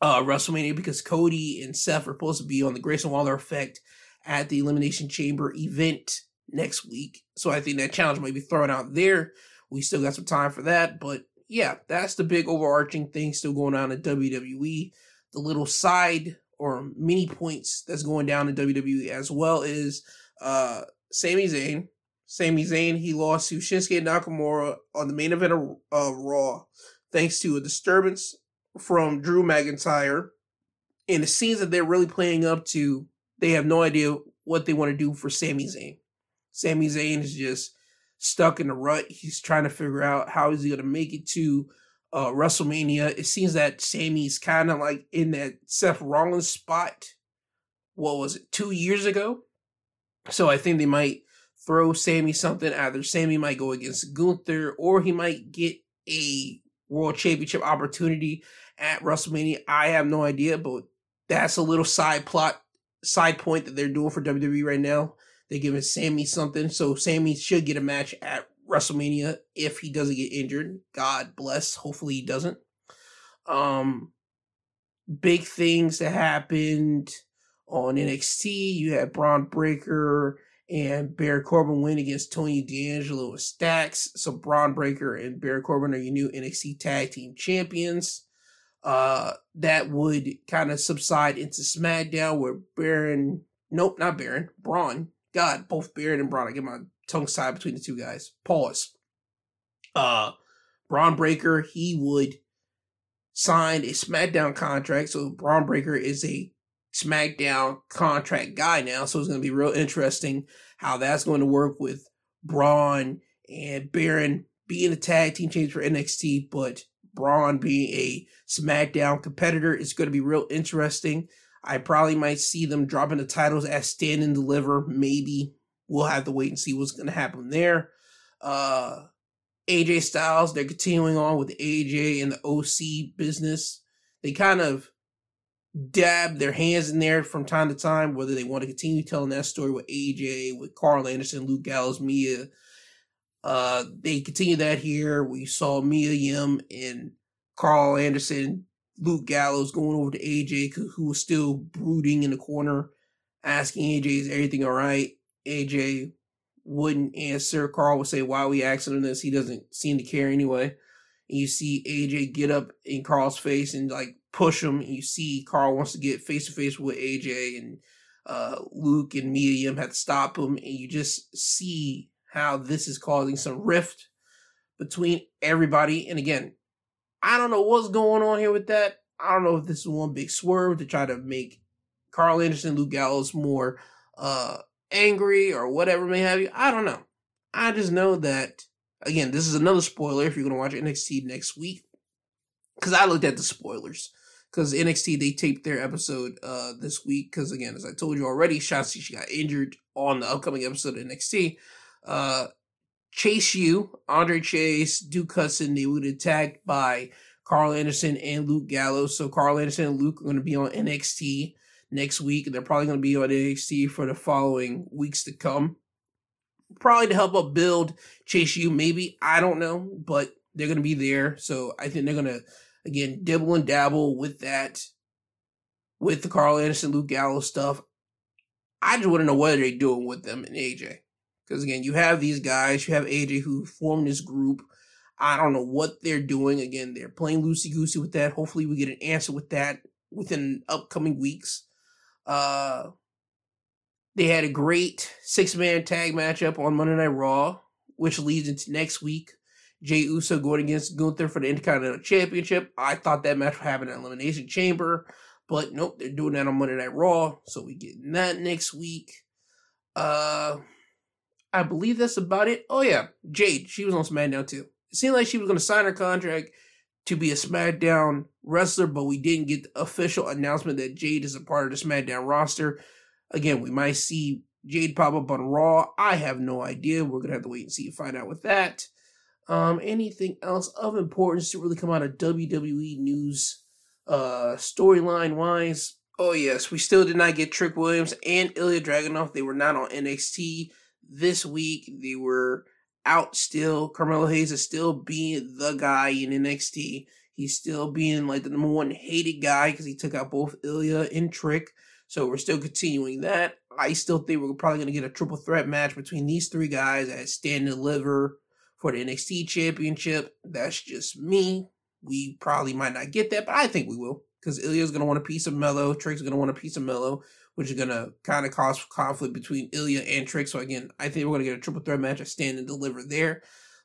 uh, WrestleMania, because Cody and Seth are supposed to be on the Grayson Waller effect at the Elimination Chamber event next week. So I think that challenge might be thrown out there. We still got some time for that, but yeah, that's the big overarching thing still going on in WWE. The little side or mini points that's going down in WWE as well is uh Sami Zayn. Sami Zayn, he lost to Shinsuke Nakamura on the main event of uh, Raw thanks to a disturbance from Drew McIntyre. And it seems that they're really playing up to they have no idea what they want to do for Sami Zayn. Sami Zayn is just stuck in a rut. He's trying to figure out how is he going to make it to uh, WrestleMania. It seems that Sami's kind of like in that Seth Rollins spot. What was it, two years ago? So I think they might throw Sami something. Either Sami might go against Gunther or he might get a world championship opportunity at WrestleMania. I have no idea, but that's a little side plot, side point that they're doing for WWE right now. They're giving Sami something, so Sami should get a match at WrestleMania if he doesn't get injured. God bless. Hopefully he doesn't. Um, big things that happened on NXT. You had Bron Breakker and Baron Corbin win against Tony D'Angelo and Stacks. So Bron Breakker and Baron Corbin are your new NXT Tag Team Champions. Uh, that would kind of subside into SmackDown where Baron, nope, not Baron, Braun God, both Baron and Braun. I get my tongue tied between the two guys. Pause. Uh, Bron Breakker, he would sign a SmackDown contract. So Bron Breakker is a SmackDown contract guy now. So it's going to be real interesting how that's going to work with Braun and Baron being a tag team change for NXT, but Braun being a SmackDown competitor is going to be real interesting. I probably might see them dropping the titles as stand and deliver. Maybe we'll have to wait and see what's going to happen there. Uh, AJ Styles, they're continuing on with AJ and the OC business. They kind of dab their hands in there from time to time, whether they want to continue telling that story with AJ, with Karl Anderson, Luke Gallows, Mia. Uh, they continue that here. We saw Mia Yim and Karl Anderson Luke Gallows going over to AJ, who was still brooding in the corner, asking AJ, is everything all right? AJ wouldn't answer. Carl would say, why are we asking him this? He doesn't seem to care anyway. And you see AJ get up in Carl's face and like push him. And you see Carl wants to get face to face with AJ and uh, Luke and Yim have to stop him. And you just see how this is causing some rift between everybody. And again, I don't know what's going on here with that. I don't know if this is one big swerve to try to make Karl Anderson, Luke Gallows more uh, angry or whatever may have you. I don't know. I just know that again, this is another spoiler if you're gonna watch NXT next week. Cause I looked at the spoilers. Cause NXT they taped their episode uh this week. Cause again, as I told you already, Shotzi she got injured on the upcoming episode of NXT. Uh Chase U, Andre Chase, Duke Hudson, they would attack by Karl Anderson and Luke Gallows. So Karl Anderson and Luke are going to be on NXT next week. They're probably going to be on NXT for the following weeks to come. Probably to help up build Chase U, maybe. I don't know, but they're going to be there. So I think they're going to, again, dibble and dabble with that, with the Karl Anderson, Luke Gallows stuff. I just want to know what they're doing with them and AJ. Because again, you have these guys, you have AJ who formed this group. I don't know what they're doing. Again, they're playing loosey goosey with that. Hopefully, we get an answer with that within upcoming weeks. Uh, they had a great six man tag matchup on Monday Night Raw, which leads into next week. Jey Uso going against Gunther for the Intercontinental Championship. I thought that match would happen in Elimination Chamber, but nope, they're doing that on Monday Night Raw, so we get that next week. Uh, I believe that's about it. Oh yeah, Jade, she was on SmackDown too. It seemed like she was going to sign her contract to be a SmackDown wrestler, but we didn't get the official announcement that Jade is a part of the SmackDown roster. Again, we might see Jade pop up on Raw. I have no idea. We're gonna have to wait and see and find out with that. Um, anything else of importance to really come out of WWE news, uh, storyline wise? Oh yes, we still did not get Trick Williams and Ilya Dragunov. They were not on NXT this week. They were out still. Carmelo Hayes is still being the guy in NXT. He's still being like the number one hated guy because he took out both Ilya and Trick. So we're still continuing that. I still think we're probably going to get a triple threat match between these three guys at Stand and Deliver for the NXT Championship. That's just me. We probably might not get that, but I think we will because Ilya's going to want a piece of Melo. Trick's going to want a piece of Melo which is going to kind of cause conflict between Ilya and Trick. So again, I think we're going to get a triple threat match, a stand and deliver there.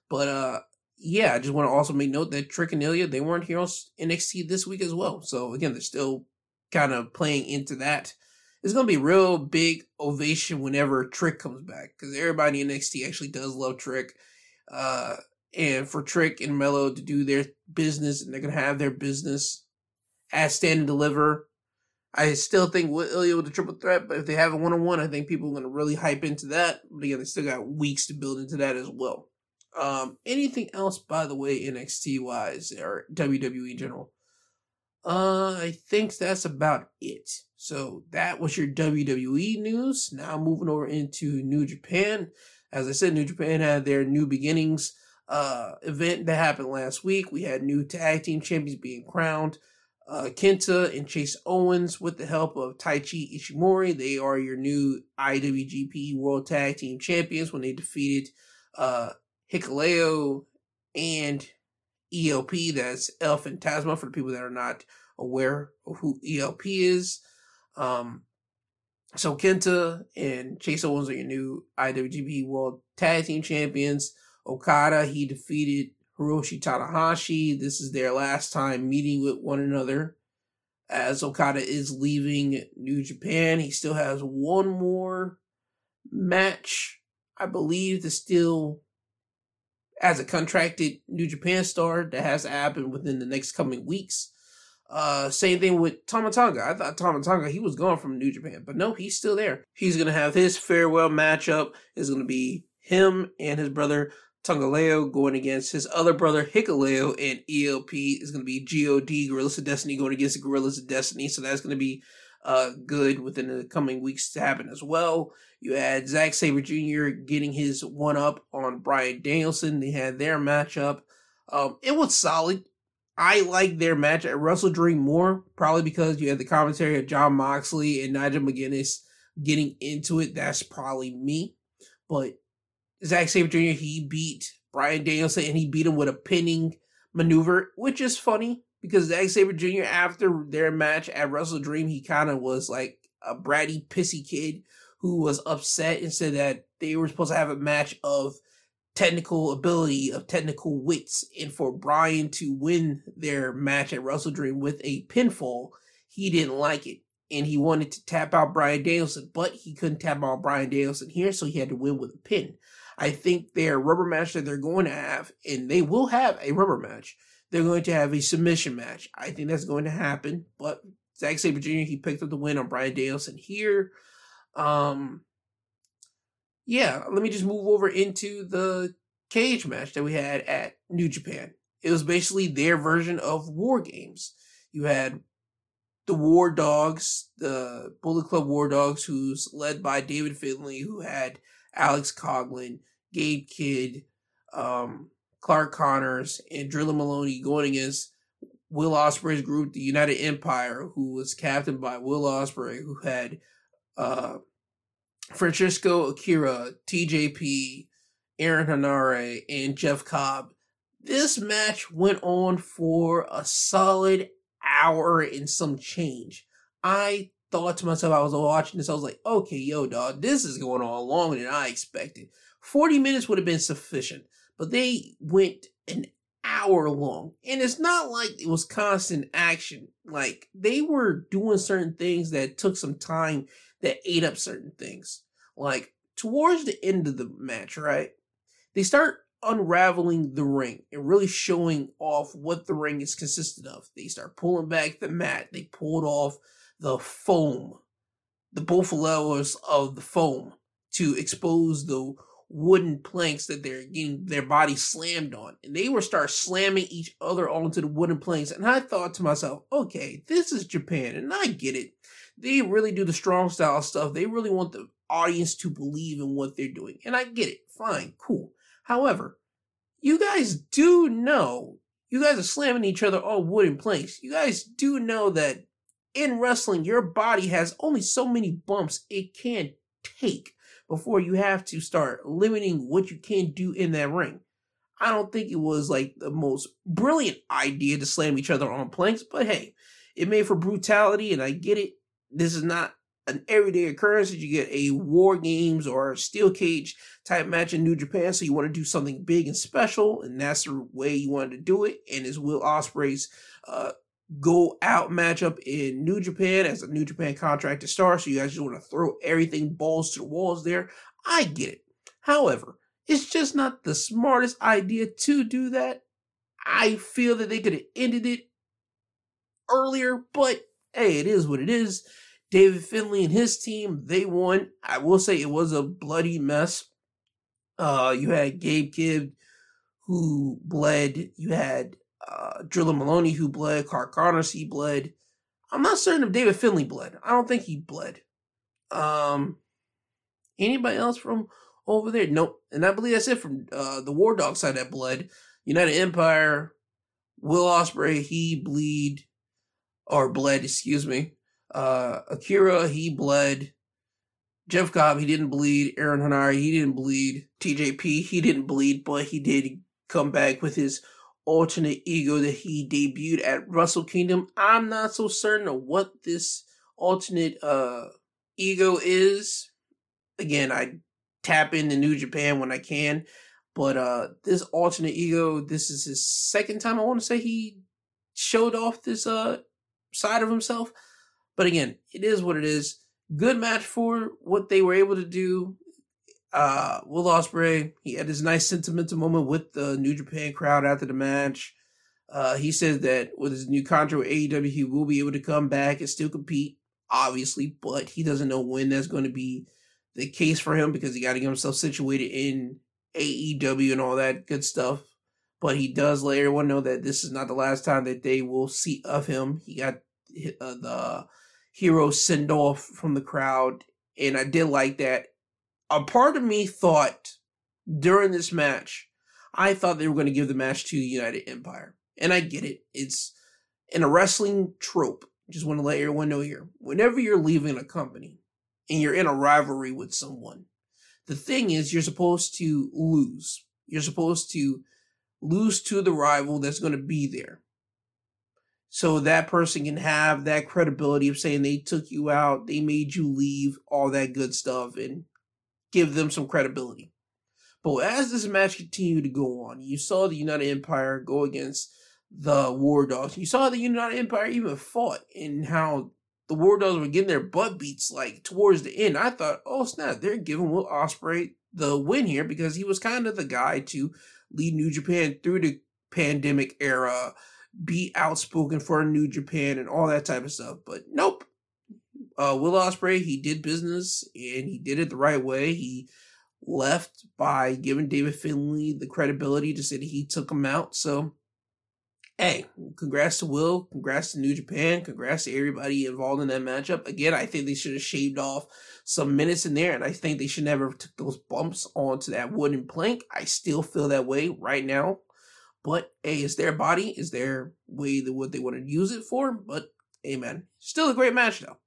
But uh, yeah, I just want to also make note that Trick and Ilya they weren't here on NXT this week as well. So again, they're still kind of playing into that. It's going to be real big ovation whenever Trick comes back because everybody in NXT actually does love Trick. Uh, and for Trick and Melo to do their business and they're going to have their business as stand and deliver I still think Ilya with the triple threat, but if they have a one on one, I think people are going to really hype into that. But again, they still got weeks to build into that as well. Um, anything else, by the way, NXT wise or WWE in general? Uh, I think that's about it. So that was your WWE news. Now moving over into New Japan. As I said, New Japan had their New Beginnings uh event that happened last week. We had new tag team champions being crowned uh, Kenta and Chase Owens with the help of Taiji Ishimori. They are your new IWGP World Tag Team Champions when they defeated uh, Hikuleo and ELP. That's El Phantasma for the people that are not aware of who ELP is. Um, so Kenta and Chase Owens are your new IWGP World Tag Team Champions. Okada, he defeated Hiroshi Tanahashi. This is their last time meeting with one another as Okada is leaving New Japan. He still has one more match, I believe, to still as a contracted New Japan star that has to happen within the next coming weeks. Uh, same thing with Tama Tonga. I thought Tama Tonga, he was gone from New Japan, but no, he's still there. He's to have his farewell matchup. Is to be him and his brother Tanga Loa going against his other brother Hikuleo, and ELP is going to be God Gorillas of Destiny going against the Gorillas of Destiny. So that's going to be uh, good within the coming weeks to happen as well. You had Zack Sabre Jr. getting his one up on Bryan Danielson. They had their matchup. Um, it was solid. I like their match at WrestleDream more, probably because you had the commentary of Jon Moxley and Nigel McGuinness getting into it. That's probably me. But Zack Sabre Jr. he beat Bryan Danielson and he beat him with a pinning maneuver, which is funny because Zack Sabre Jr. after their match at WrestleDream, he kind of was like a bratty, pissy kid who was upset and said that they were supposed to have a match of technical ability of technical wits and for Brian to win their match at WrestleDream with a pinfall, he didn't like it. And he wanted to tap out Bryan Danielson, but he couldn't tap out Bryan Danielson here, so he had to win with a pin. I think their rubber match that they're going to have, and they will have a rubber match, they're going to have a submission match. I think that's going to happen, but Zack Sabre Jr., he picked up the win on Bryan Danielson here. Um, yeah, let me just move over into the cage match that we had at New Japan. It was basically their version of War Games. You had the War Dogs, the Bullet Club War Dogs, who's led by David Finlay, who had Alex Coughlin, Gabe Kidd, um, Clark Connors, and Drilla Moloney going against Will Ospreay's group, the United Empire, who was captained by Will Ospreay, who had uh, Francesco Akira, TJP, Aaron Henare, and Jeff Cobb. This match went on for a solid hour and some change. I thought to myself, I was watching this, I was like, okay, yo, dog, this is going on longer than I expected. 40 minutes would have been sufficient, but they went an hour long. And it's not like it was constant action. Like they were doing certain things that took some time that ate up certain things. Like towards the end of the match, right? They start unraveling the ring and really showing off what the ring is consisted of. They start pulling back the mat. They pulled off the foam, the both levels of the foam to expose the wooden planks that they're getting their body slammed on. And they were start slamming each other onto the wooden planks. And I thought to myself, okay, this is Japan, and I get it. They really do the strong style stuff. They really want the audience to believe in what they're doing. And I get it. Fine, cool. However, you guys do know, you guys are slamming each other on wooden planks. You guys do know that in wrestling, your body has only so many bumps it can take before you have to start limiting what you can do in that ring. I don't think it was like the most brilliant idea to slam each other on planks, but hey, it made for brutality, and I get it. This is not an everyday occurrence that you get a war games or steel cage type match in New Japan. So you want to do something big and special, and that's the way you wanted to do it. And it's Will Ospreay's uh, go out matchup in New Japan as a New Japan contract to start. So you guys just want to throw everything balls to the walls there. I get it. However, it's just not the smartest idea to do that. I feel that they could have ended it earlier, but hey, it is what it is. David Finlay and his team, they won. I will say it was a bloody mess. Uh, you had Gabe Kidd who bled. You had uh, Drilla Moloney who bled. Clark Connors he bled. I'm not certain if David Finlay bled. I don't think he bled. Um, anybody else from over there? Nope. And I believe that's it from uh, the War Dog side that bled. United Empire, Will Ospreay he bleed or bled. Excuse me. Uh, Akira he bled. Jeff Cobb he didn't bleed. Aaron Henare he didn't bleed. TJP he didn't bleed, but he did come back with his alternate ego that he debuted at Wrestle Kingdom. I'm not so certain of what this alternate uh ego is. Again, I tap into New Japan when I can, but uh this alternate ego, this is his second time I want to say he showed off this uh side of himself. But again, it is what it is. Good match for what they were able to do uh, Will Ospreay, he had his nice sentimental moment with the New Japan crowd after the match. Uh, he said that with his new contract with AEW, he will be able to come back and still compete, obviously, but he doesn't know when that's going to be the case for him because he got to get himself situated in AEW and all that good stuff. But he does let everyone know that this is not the last time that they will see of him. He got uh, the hero send off from the crowd, and I did like that a part of me thought during this match, I thought they were going to give the match to United Empire. And I get it. It's in a wrestling trope. Just want to let everyone know here. Whenever you're leaving a company and you're in a rivalry with someone, the thing is you're supposed to lose. You're supposed to lose to the rival that's going to be there. So that person can have that credibility of saying they took you out, they made you leave, all that good stuff, and give them some credibility. But as this match continued to go on, you saw the United Empire go against the War Dogs. You saw the United Empire even fought in how the War Dogs were getting their butt beats like towards the end. I thought, oh snap, they're giving Will Ospreay the win here because he was kind of the guy to lead New Japan through the pandemic era, be outspoken for New Japan and all that type of stuff. But nope. Uh, Will Ospreay, he did business and he did it the right way. He left by giving David Finlay the credibility to say that he took him out. So hey, congrats to Will, congrats to New Japan, congrats to everybody involved in that matchup. Again, I think they should have shaved off some minutes in there, and I think they should never have took those bumps onto that wooden plank. I still feel that way right now. But hey, it's their body, is their way that what they want to use it for. But man, still a great match though.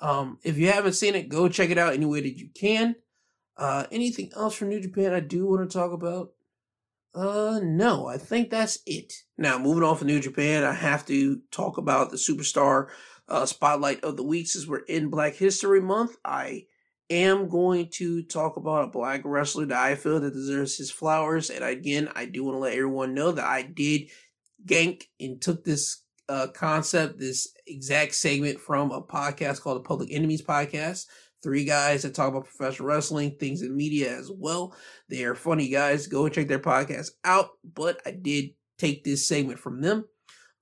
Um, if you haven't seen it, go check it out any way that you can. Uh, anything else from New Japan I do want to talk about? Uh, no, I think that's it. Now, moving on from New Japan, I have to talk about the superstar uh, spotlight of the week since we're in Black History Month. I am going to talk about a black wrestler that I feel that deserves his flowers. And again, I do want to let everyone know that I did gank and took this uh, concept, this exact segment from a podcast called the Public Enemies Podcast. Three guys that talk about professional wrestling, things in media as well. They are funny guys. Go and check their podcast out. But I did take this segment from them.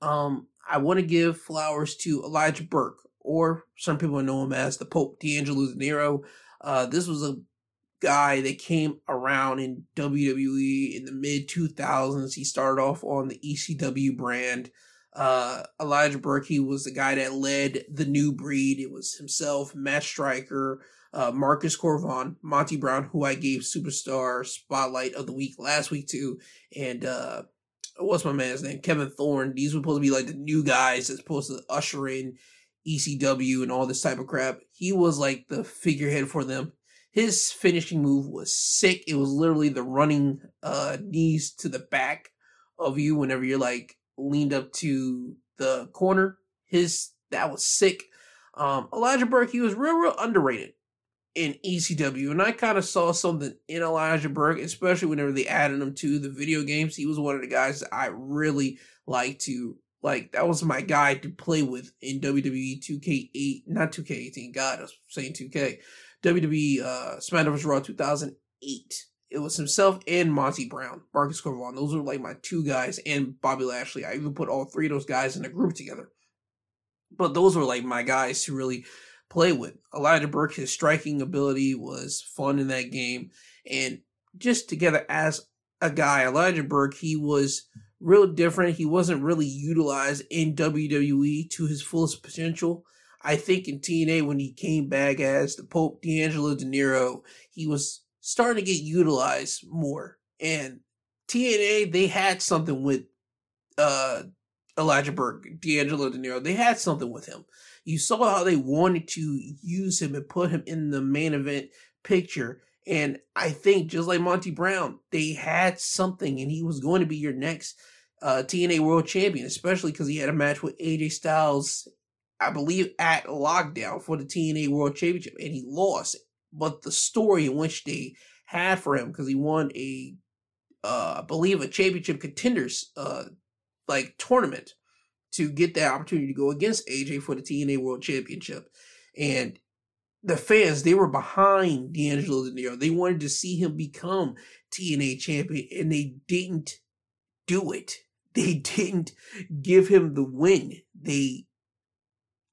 Um, I want to give flowers to Elijah Burke, or some people know him as the Pope D'Angelo Dinero. Uh, this was a guy that came around in WWE in the mid 2000s. He started off on the ECW brand. Uh, Elijah Burke, he was the guy that led the new breed. It was himself, Matt Striker, uh, Marcus Cor Von, Monty Brown, who I gave Superstar Spotlight of the Week last week to, and uh, what's my man's name? Kevin Thorn. These were supposed to be like the new guys that's supposed to usher in ECW and all this type of crap. He was like the figurehead for them. His finishing move was sick. It was literally the running uh, knees to the back of you whenever you're like leaned up to the corner. His that was sick. Um, Elijah Burke, he was real, real underrated in ECW, and I kind of saw something in Elijah Burke, especially whenever they added him to the video games. He was one of the guys that I really like to like. That was my guy to play with in WWE 2K8, not 2K18. God, I was saying 2K. WWE uh, SmackDown vs. Raw 2008 it was himself and Monty Brown, Marcus Cor Von. Those were like my two guys, and Bobby Lashley. I even put all three of those guys in a group together. But those were like my guys to really play with. Elijah Burke, his striking ability was fun in that game, and just together as a guy, Elijah Burke, he was real different. He wasn't really utilized in WWE to his fullest potential. I think in TNA when he came back as the Pope D'Angelo Dinero, he was starting to get utilized more. And TNA, they had something with uh, Elijah Burke, D'Angelo De Dinero. They had something with him. You saw how they wanted to use him and put him in the main event picture. And I think just like Monty Brown, they had something, and he was going to be your next uh, TNA World Champion, especially because he had a match with AJ Styles, I believe, at Lockdown for the TNA World Championship, and he lost but the story in which they had for him because he won a, uh, I believe, a championship contenders uh, like tournament to get that opportunity to go against AJ for the TNA World Championship, and the fans they were behind D'Angelo Dinero. They wanted to see him become TNA champion, and they didn't do it. They didn't give him the win. They,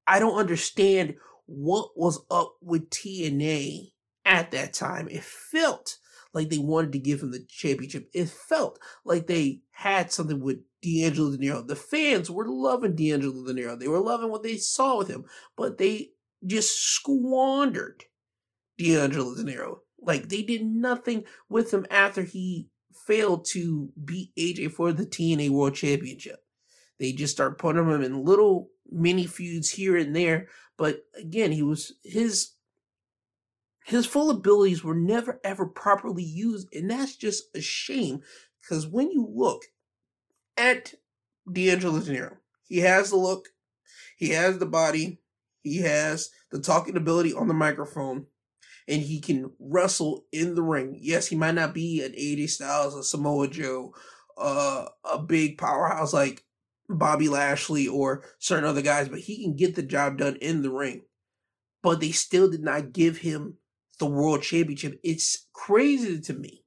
I don't understand what was up with TNA at that time. It felt like they wanted to give him the championship. It felt like they had something with D'Angelo Dinero. The fans were loving D'Angelo Dinero. They were loving what they saw with him, but they just squandered D'Angelo Dinero. Like they did nothing with him after he failed to beat AJ for the TNA World Championship. They just start putting him in little mini feuds here and there. But again, he was his his full abilities were never ever properly used, and that's just a shame. Because when you look at D'Angelo Dinero, he has the look, he has the body, he has the talking ability on the microphone, and he can wrestle in the ring. Yes, he might not be an AJ Styles, a Samoa Joe, uh, a big powerhouse like Bobby Lashley or certain other guys, but he can get the job done in the ring. But they still did not give him the world championship. It's crazy to me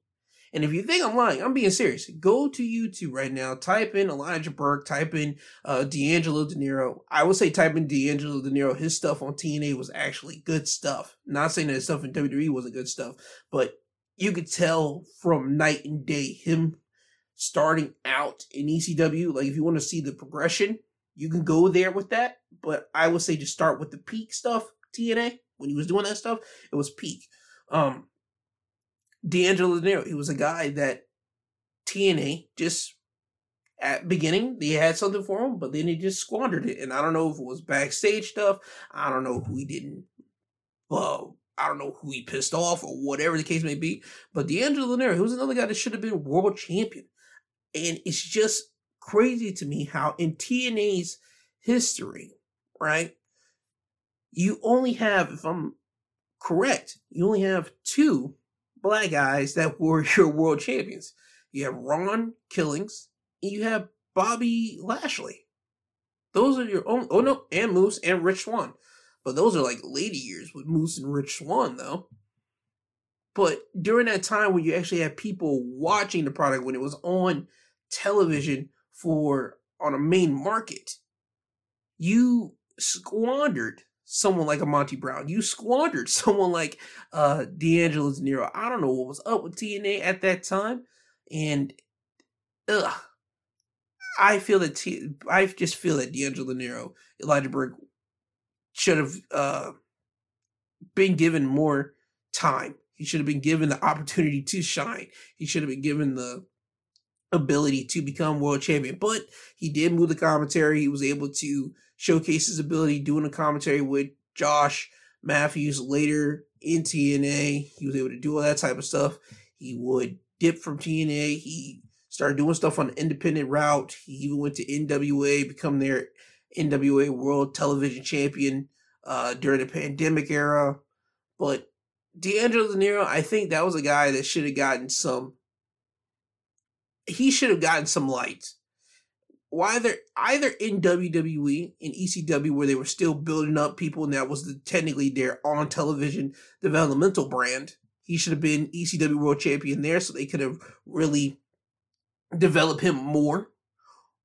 and if you think I'm lying, I'm being serious. Go to YouTube right now, type in Elijah Burke, type in uh, D'Angelo Dinero. I would say type in D'Angelo Dinero. His stuff on TNA was actually good stuff. Not saying that stuff in WWE wasn't good stuff, but you could tell from night and day him starting out in ECW. Like if you want to see the progression, you can go there with that. But I would say just start with the peak stuff. TNA when he was doing that stuff, it was peak. Um, D'Angelo Dinero. He was a guy that TNA just at beginning they had something for him, but then he just squandered it. And I don't know if it was backstage stuff. I don't know who he didn't. Well, I don't know who he pissed off or whatever the case may be. But D'Angelo Dinero, he was another guy that should have been world champion. And it's just crazy to me how in TNA's history, right? You only have, if I'm correct, you only have two black guys that were your world champions. You have Ron Killings, and you have Bobby Lashley. Those are your own. Oh no, and Moose and Rich Swann. But those are like later years with Moose and Rich Swann, though. But during that time when you actually had people watching the product when it was on television for on a main market, you squandered someone like a Monty Brown. You squandered someone like uh D'Angelo Dinero. I don't know what was up with TNA at that time. And ugh. I feel that T- I just feel that D'Angelo Dinero, Elijah Burke should have uh been given more time. He should have been given the opportunity to shine. He should have been given the ability to become world champion. But he did move the commentary. He was able to showcase his ability doing a commentary with Josh Matthews later in TNA. He was able to do all that type of stuff. He would dip from TNA. He started doing stuff on the independent route. He even went to NWA, become their NWA World Television Champion uh, during the pandemic era. But D'Angelo Dinero, I think that was a guy that should have gotten some. He should have gotten some light either either in WWE in ECW where they were still building up people and that was the, technically their on television developmental brand. He should have been ECW World Champion there, so they could have really developed him more.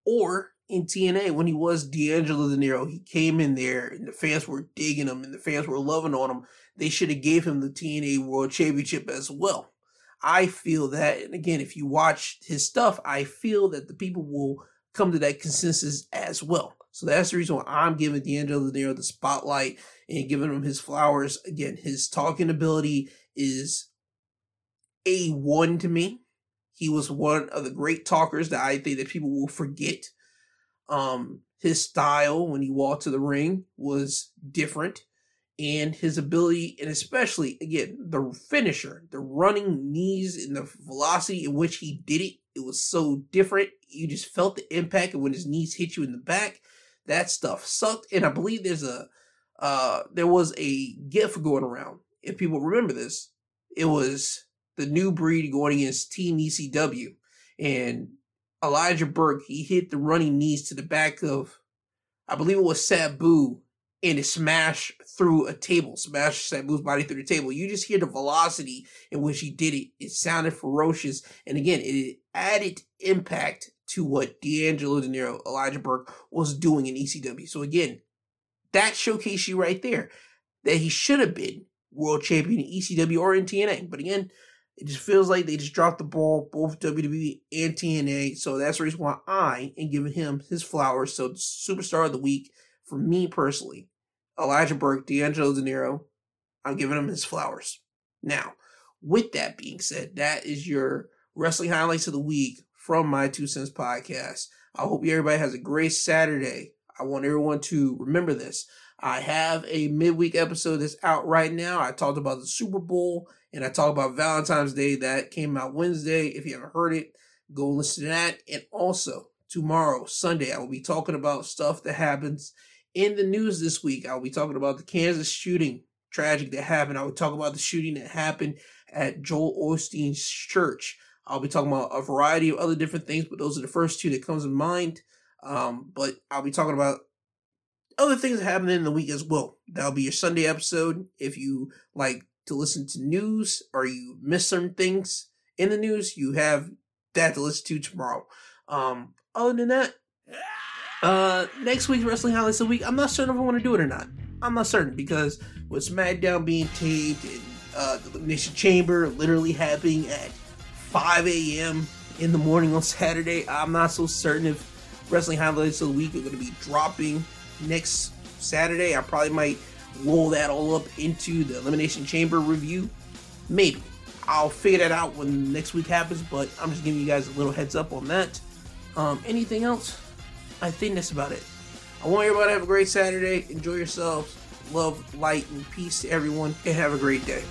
Or in TNA when he was D'Angelo Dinero, he came in there and the fans were digging him and the fans were loving on him. They should have gave him the TNA World Championship as well. I feel that, and again, if you watch his stuff, I feel that the people will come to that consensus as well. So that's the reason why I'm giving D'Angelo Dinero the spotlight and giving him his flowers. Again, his talking ability is a one to me. He was one of the great talkers that I think that people will forget. Um, his style when he walked to the ring was different, and his ability, and especially again the finisher, the running knees and the velocity in which he did it it was so different. You just felt the impact, and when his knees hit you in the back, that stuff sucked. And I believe there's a uh, there was a GIF going around. If people remember this, it was the new breed going against Team ECW, and Elijah Burke he hit the running knees to the back of, I believe it was Sabu, and it smashed through a table, smashed Sabu's body through the table. You just hear the velocity in which he did it. It sounded ferocious. And again, it added impact to what D'Angelo Dinero, Elijah Burke was doing in ECW. So again, that showcased you right there that he should have been world champion in ECW or in TNA. But again, it just feels like they just dropped the ball, both WWE and TNA. So that's the reason why I am giving him his flowers. So superstar of the week for me personally Elijah Burke, D'Angelo Dinero, I'm giving him his flowers. Now, with that being said, that is your wrestling highlights of the week from my Two Cents podcast. I hope everybody has a great Saturday. I want everyone to remember this. I have a midweek episode that's out right now. I talked about the Super Bowl and I talked about Valentine's Day that came out Wednesday. If you haven't heard it, go listen to that. And also, tomorrow, Sunday, I will be talking about stuff that happens in the news this week, I'll be talking about the Kansas shooting tragic that happened. I will talk about the shooting that happened at Joel Osteen's church. I'll be talking about a variety of other different things, but those are the first two that comes in mind. Um, but I'll be talking about other things that happened in the week as well. That'll be your Sunday episode. If you like to listen to news or you miss certain things in the news, you have that to listen to tomorrow. Um, other than that, uh, next week's wrestling highlights of the week, I'm not certain if I want to do it or not. I'm not certain because with SmackDown being taped and uh, the Elimination Chamber literally happening at 5 a.m. in the morning on Saturday, I'm not so certain if wrestling highlights of the week are going to be dropping next Saturday. I probably might roll that all up into the Elimination Chamber review. Maybe. I'll figure that out when next week happens, but I'm just giving you guys a little heads up on that. Um, anything else? I think that's about it. I want everybody to have a great Saturday. Enjoy yourselves. Love, light, and peace to everyone, and have a great day.